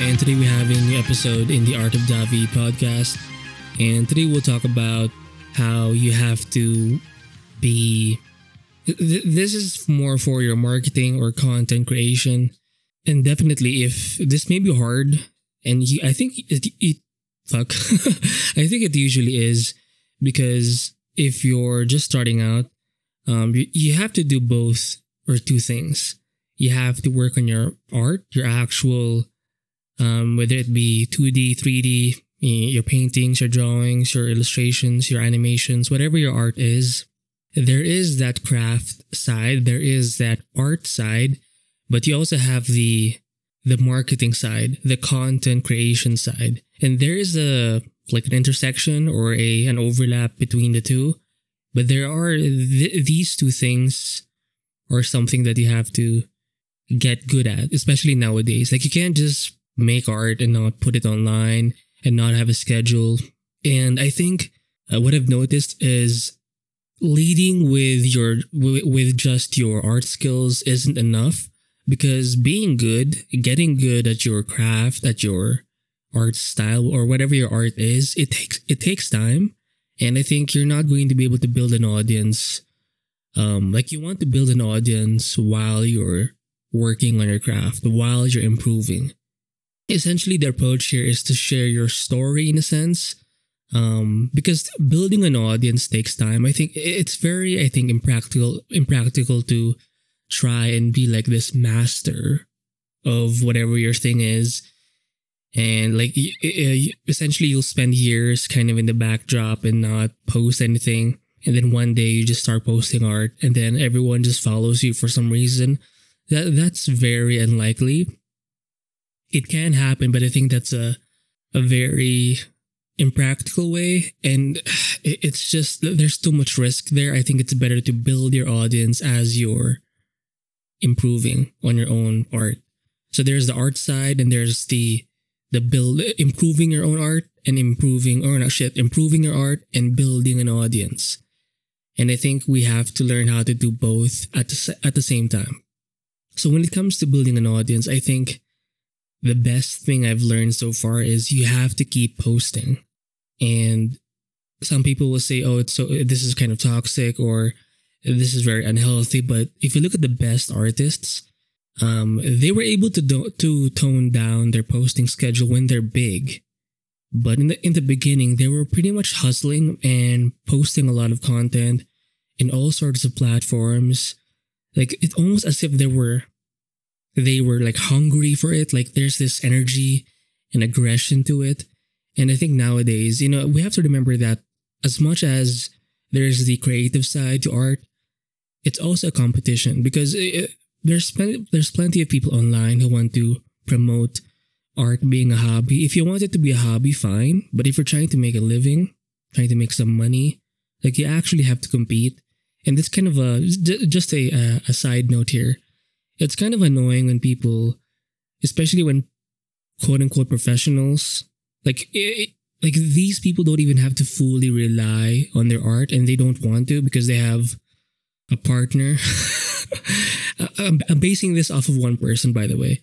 and today we have a new episode in the Art of Davi podcast. And today we'll talk about how you have to be. th- This is more for your marketing or content creation, and definitely if this may be hard, and you, I think it, it fuck, I think it usually is because if you're just starting out, um, you, you have to do both or two things. You have to work on your art, your actual um, whether it be 2D, 3D, your paintings, your drawings, your illustrations, your animations, whatever your art is, there is that craft side, there is that art side, but you also have the the marketing side, the content creation side, and there is a like an intersection or a an overlap between the two, but there are th- these two things are something that you have to get good at, especially nowadays. Like you can't just make art and not put it online and not have a schedule. And I think uh, what I've noticed is leading with your with, just your art skills isn't enough because being good, getting good at your craft, at your art style or whatever your art is, it takes it takes time. And I think you're not going to be able to build an audience um like you want to build an audience while you're working on your craft, while you're improving essentially their approach here is to share your story in a sense um, because building an audience takes time. I think it's very i think impractical impractical to try and be like this master of whatever your thing is. And like essentially you'll spend years kind of in the backdrop and not post anything. And then one day you just start posting art and then everyone just follows you for some reason. That that's very unlikely it can happen, but I think that's a a very impractical way, and it's just there's too much risk there. I think it's better to build your audience as you're improving on your own art. So there's the art side, and there's the the build improving your own art and improving or not shit improving your art and building an audience. And I think we have to learn how to do both at the, at the same time. So when it comes to building an audience, I think the best thing I've learned so far is you have to keep posting. And some people will say, oh, it's so, this is kind of toxic or this is very unhealthy. But if you look at the best artists, um, they were able to do, to tone down their posting schedule when they're big. But in the in the beginning, they were pretty much hustling and posting a lot of content in all sorts of platforms. Like it's almost as if they were they were like hungry for it. Like there's this energy and aggression to it. And I think nowadays, you know, we have to remember that as much as there's the creative side to art, it's also a competition because it, there's plenty, there's plenty of people online who want to promote art being a hobby. If you want it to be a hobby, fine. But if you're trying to make a living, trying to make some money, like you actually have to compete. And this kind of a just a- a side note here. It's kind of annoying when people, especially when quote unquote professionals, like it, like these people don't even have to fully rely on their art, and they don't want to because they have a partner. I'm, I'm basing this off of one person, by the way.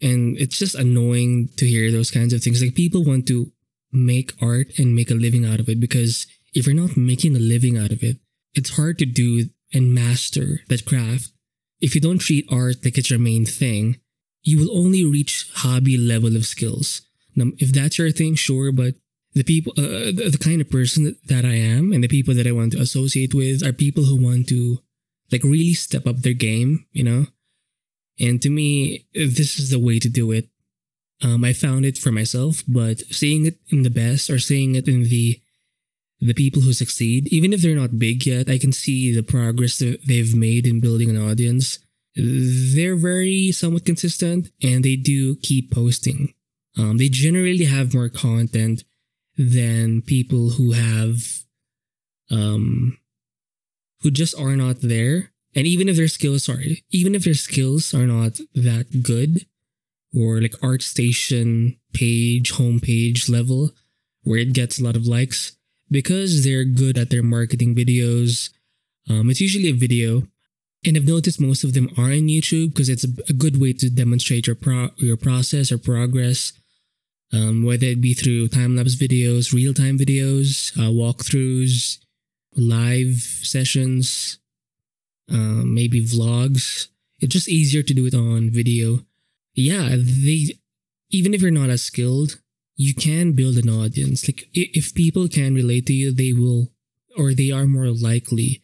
And it's just annoying to hear those kinds of things. Like people want to make art and make a living out of it because if you're not making a living out of it, it's hard to do and master that craft. If you don't treat art like it's your main thing, you will only reach hobby level of skills. Now, if that's your thing, sure, but the people, uh, the, the kind of person that, that I am and the people that I want to associate with are people who want to like really step up their game, you know? And to me, this is the way to do it. Um, I found it for myself, but seeing it in the best or seeing it in the the people who succeed, even if they're not big yet, I can see the progress that they've made in building an audience. They're very somewhat consistent and they do keep posting. Um, they generally have more content than people who have um who just are not there. And even if their skills are even if their skills are not that good or like ArtStation page, homepage level where it gets a lot of likes, because they're good at their marketing videos, um, it's usually a video And I've noticed most of them are on YouTube because it's a, good way to demonstrate your pro, your process or progress, um, whether it be through time lapse videos, real time videos, uh, walkthroughs, live sessions, uh, maybe vlogs. It's just easier to do it on video. Yeah, they even if you're not as skilled, you can build an audience. Like if people can relate to you, they will, or they are more likely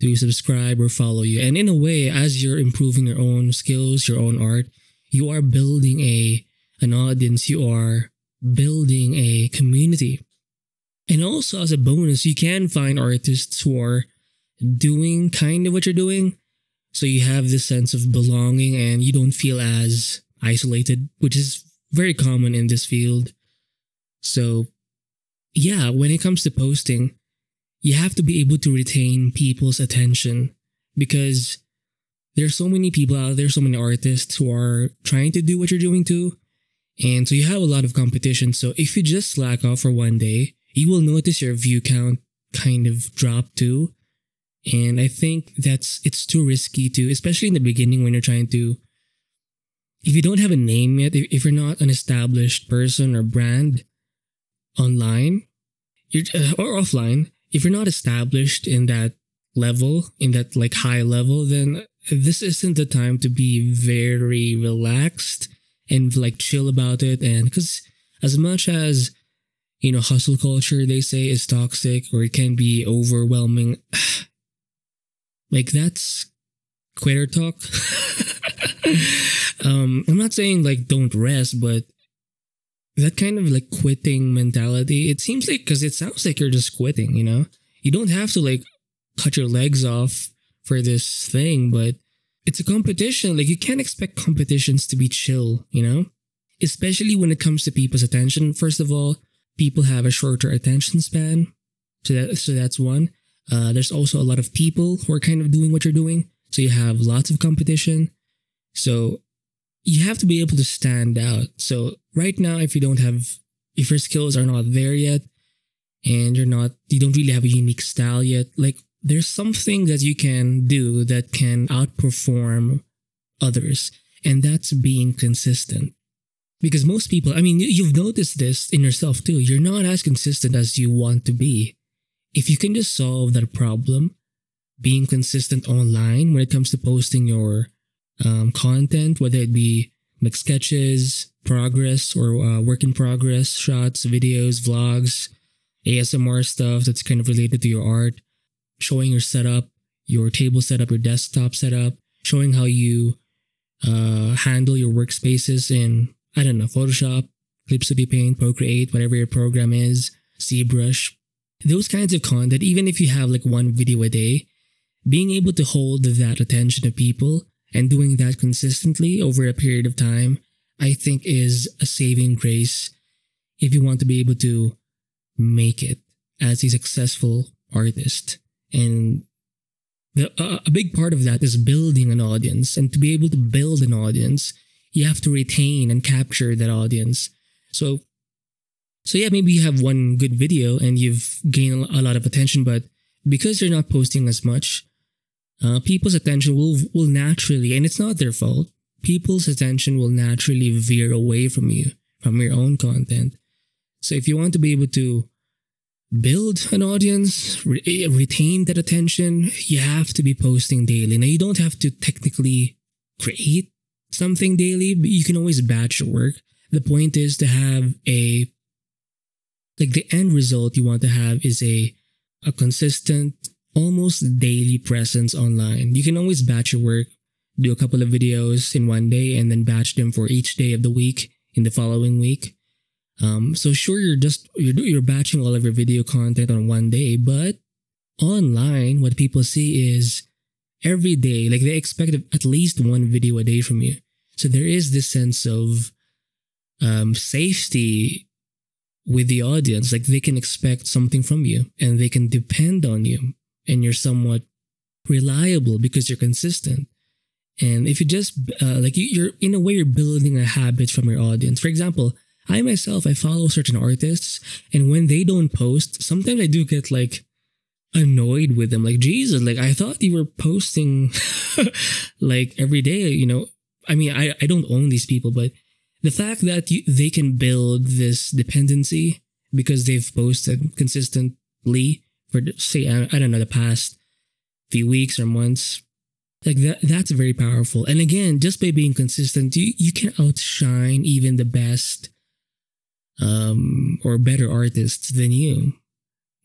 to subscribe or follow you. And in a way, as you're improving your own skills, your own art, you are building a an audience. You are building a community. And also as a bonus, you can find artists who are doing kind of what you're doing. So you have this sense of belonging and you don't feel as isolated, which is very common in this field. So, yeah, when it comes to posting, you have to be able to retain people's attention because there's so many people out there, so many artists who are trying to do what you're doing too. And so you have a lot of competition. So if you just slack off for one day, you will notice your view count kind of drop too. And I think that's it's too risky too, especially in the beginning when you're trying to if you don't have a name yet, if you're not an established person or brand online uh, or offline, if you're not established in that level, in that like high level, then this isn't the time to be very relaxed and like chill about it. And because as much as, you know, hustle culture, they say is toxic or it can be overwhelming, like that's quitter talk. um, I'm not saying like don't rest, but that kind of like quitting mentality, it seems like because it sounds like you're just quitting, you know? You don't have to like cut your legs off for this thing, but it's a competition. Like you can't expect competitions to be chill, you know? Especially when it comes to people's attention. First of all, people have a shorter attention span. So that so that's one. Uh, there's also a lot of people who are kind of doing what you're doing. So you have lots of competition. So you have to be able to stand out. So right now, if you don't have, if your skills are not there yet, and you're not, you don't really have a unique style yet, like there's something that you can do that can outperform others. And that's being consistent. Because most people, I mean, you've noticed this in yourself too. You're not as consistent as you want to be. If you can just solve that problem, being consistent online when it comes to posting your um, content, whether it be like sketches, progress, or uh, work in progress shots, videos, vlogs, ASMR stuff that's kind of related to your art, showing your setup, your table setup, your desktop setup, showing how you uh, handle your workspaces in, I don't know, Photoshop, Clip Studio Paint, Procreate, whatever your program is, ZBrush. Those kinds of content, even if you have like one video a day, being able to hold that attention of people and doing that consistently over a period of time, I think is a saving grace if you want to be able to make it as a successful artist. And the, uh, a big part of that is building an audience. And to be able to build an audience, you have to retain and capture that audience. So, so yeah, maybe you have one good video and you've gained a lot of attention, but because you're not posting as much, uh, people's attention will will naturally, and it's not their fault. People's attention will naturally veer away from you, from your own content. So if you want to be able to build an audience, re- eh, retain that attention, you have to be posting daily. Now you don't have to technically create something daily, but you can always batch your work. The point is to have a like the end result you want to have is a a consistent almost daily presence online. You can always batch your work, do a couple of videos in one day, and then batch them for each day of the week in the following week. Um, so sure, you're just you're you're batching all of your video content on one day, but online, what people see is every day, like they expect at least one video a day from you. So there is this sense of um, safety with the audience. Like they can expect something from you and they can depend on you and you're somewhat reliable because you're consistent. And if you just uh, like you're in a way you're building a habit from your audience. For example, I myself I follow certain artists, and when they don't post, sometimes I do get like annoyed with them. Like, Jesus, like I thought you were posting like every day, you know. I mean, I, I don't own these people, but the fact that you, they can build this dependency because they've posted consistently for say I, I don't know the past few weeks or months like that that's very powerful. And again just by being consistent you, you can outshine even the best um or better artists than you.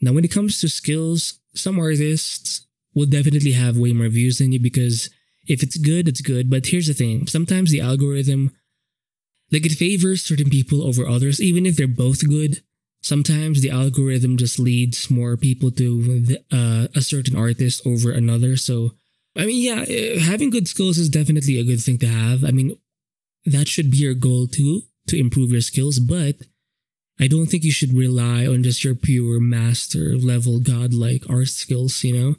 Now when it comes to skills some artists will definitely have way more views than you because if it's good it's good. But here's the thing. Sometimes the algorithm like it favors certain people over others even if they're both good sometimes the algorithm just leads more people to uh, a certain artist over another. So, I mean, yeah, eh, having good skills is definitely a good thing to have. I mean, that should be your goal too, to improve your skills, but I don't think you should rely on just your pure master level godlike art skills, you know?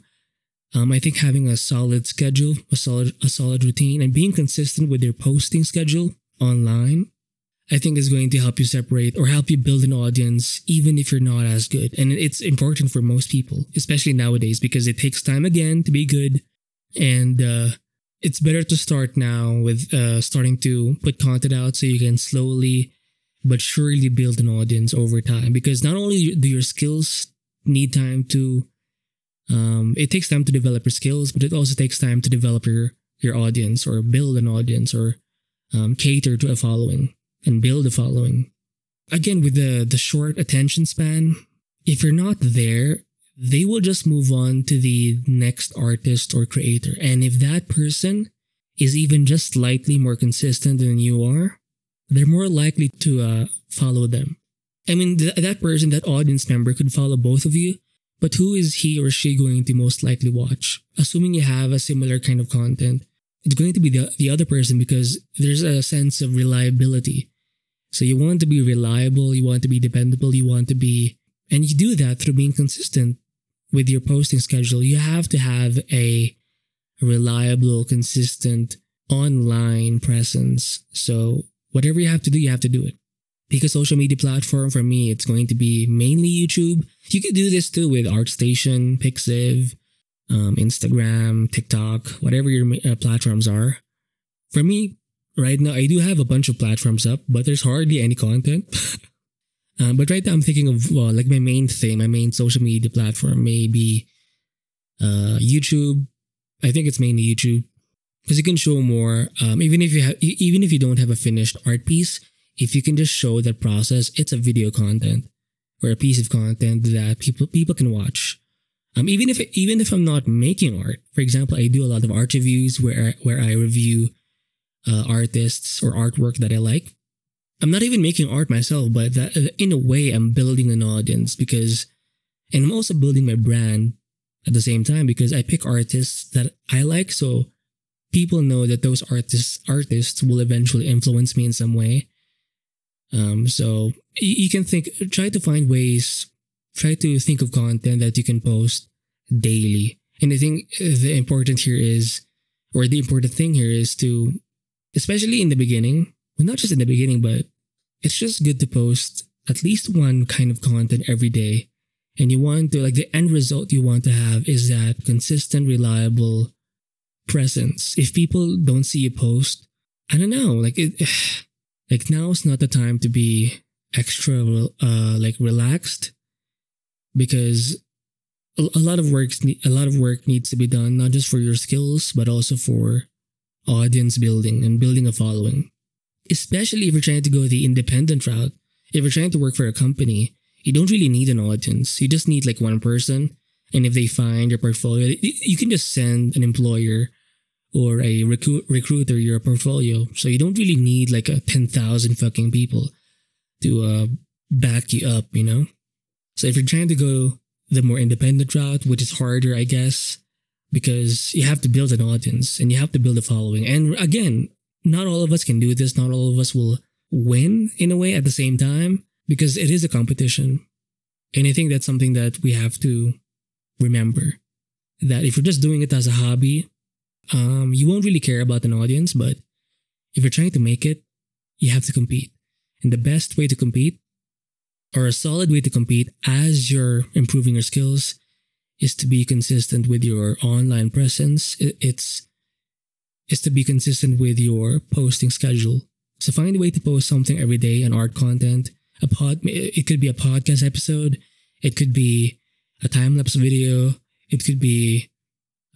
Um, I think having a solid schedule, a solid, a solid routine, and being consistent with your posting schedule online I think is going to help you separate or help you build an audience even if you're not as good. And it's important for most people, especially nowadays, because it takes time again to be good. And uh, it's better to start now with uh, starting to put content out so you can slowly but surely build an audience over time. Because not only do your skills need time to, um, it takes time to develop your skills, but it also takes time to develop your, your audience or build an audience or um, cater to a following and build a following. Again, with the, the short attention span, if you're not there, they will just move on to the next artist or creator. And if that person is even just slightly more consistent than you are, they're more likely to uh, follow them. I mean, th- that person, that audience member could follow both of you, but who is he or she going to most likely watch? Assuming you have a similar kind of content, it's going to be the, the other person because there's a sense of reliability. So you want to be reliable, you want to be dependable, you want to be, and you do that through being consistent with your posting schedule. You have to have a reliable, consistent online presence. So whatever you have to do, you have to do it. Pick a social media platform. For me, it's going to be mainly YouTube. You could do this too with ArtStation, Pixiv, um, Instagram, TikTok, whatever your uh, platforms are. For me, right now, I do have a bunch of platforms up, but there's hardly any content. um, but right now, I'm thinking of well, like my main thing, my main social media platform, maybe uh, YouTube. I think it's mainly YouTube because you can show more. Um, even if you have, even if you don't have a finished art piece, if you can just show that process, it's a video content or a piece of content that people people can watch. Um, even if even if I'm not making art, for example, I do a lot of art reviews where where I review uh, artists or artwork that I like. I'm not even making art myself, but that, uh, in a way, I'm building an audience because, and I'm also building my brand at the same time because I pick artists that I like, so people know that those artists artists will eventually influence me in some way. Um, so you can think, try to find ways try to think of content that you can post daily. And I think the important here is, or the important thing here is to, especially in the beginning, well, not just in the beginning, but it's just good to post at least one kind of content every day. And you want to, like, the end result you want to have is that consistent, reliable presence. If people don't see you post, I don't know, like, it, like now is not the time to be extra, uh, like relaxed because a, lot of work a lot of work needs to be done not just for your skills but also for audience building and building a following. Especially if you're trying to go the independent route if you're trying to work for a company you don't really need an audience. You just need like one person. And if they find your portfolio you can just send an employer or a recruit recruiter your portfolio. So you don't really need like a 10,000 fucking people to uh back you up you know? So if you're trying to go the more independent route, which is harder, I guess, because you have to build an audience and you have to build a following. And again, not all of us can do this. Not all of us will win in a way at the same time because it is a competition. And I think that's something that we have to remember that if you're just doing it as a hobby, um, you won't really care about an audience. But if you're trying to make it, you have to compete. And the best way to compete or a solid way to compete as you're improving your skills is to be consistent with your online presence. It's is to be consistent with your posting schedule. So find a way to post something every day on art content. A pod, it could be a podcast episode. It could be a time lapse video. It could be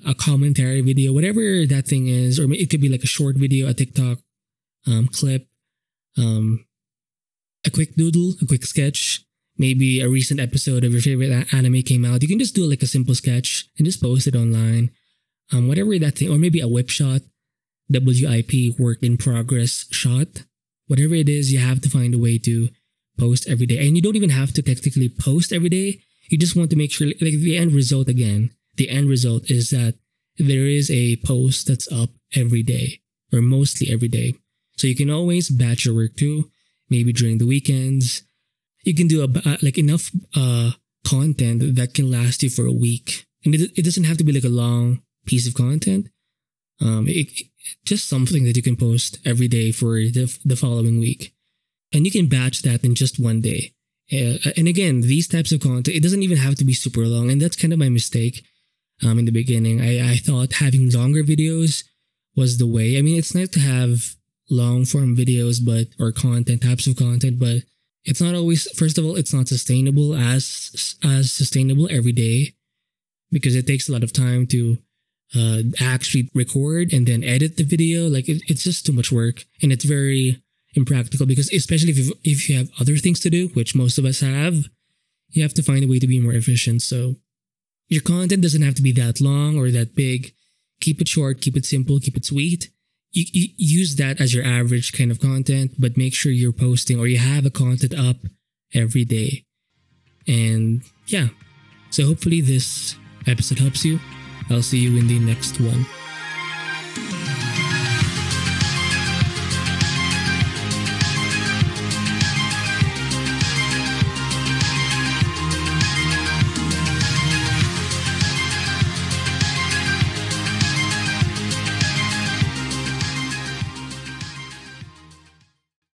a commentary video, whatever that thing is, or it could be like a short video, a TikTok um, clip, um, a quick doodle, a quick sketch, maybe a recent episode of your favorite anime came out. You can just do like a simple sketch and just post it online. Um, whatever that thing, or maybe a whip shot, WIP, work in progress shot. Whatever it is, you have to find a way to post every day. And you don't even have to technically post every day. You just want to make sure, like the end result again, the end result is that there is a post that's up every day or mostly every day. So you can always batch your work too, maybe during the weekends. You can do a, uh, like enough uh, content that can last you for a week. And it, it doesn't have to be like a long piece of content. Um, it, it, just something that you can post every day for the, the following week. And you can batch that in just one day. Uh, and again, these types of content, it doesn't even have to be super long. And that's kind of my mistake um, in the beginning. I, I thought having longer videos was the way. I mean, it's nice to have long form videos, but or content types of content, but it's not always. First of all, it's not sustainable as as sustainable every day because it takes a lot of time to uh, actually record and then edit the video. Like it, it's just too much work, and it's very impractical because especially if if you have other things to do, which most of us have, you have to find a way to be more efficient. So your content doesn't have to be that long or that big. Keep it short, keep it simple, keep it sweet. You, you use that as your average kind of content, but make sure you're posting or you have a content up every day. And yeah, so hopefully this episode helps you. I'll see you in the next one.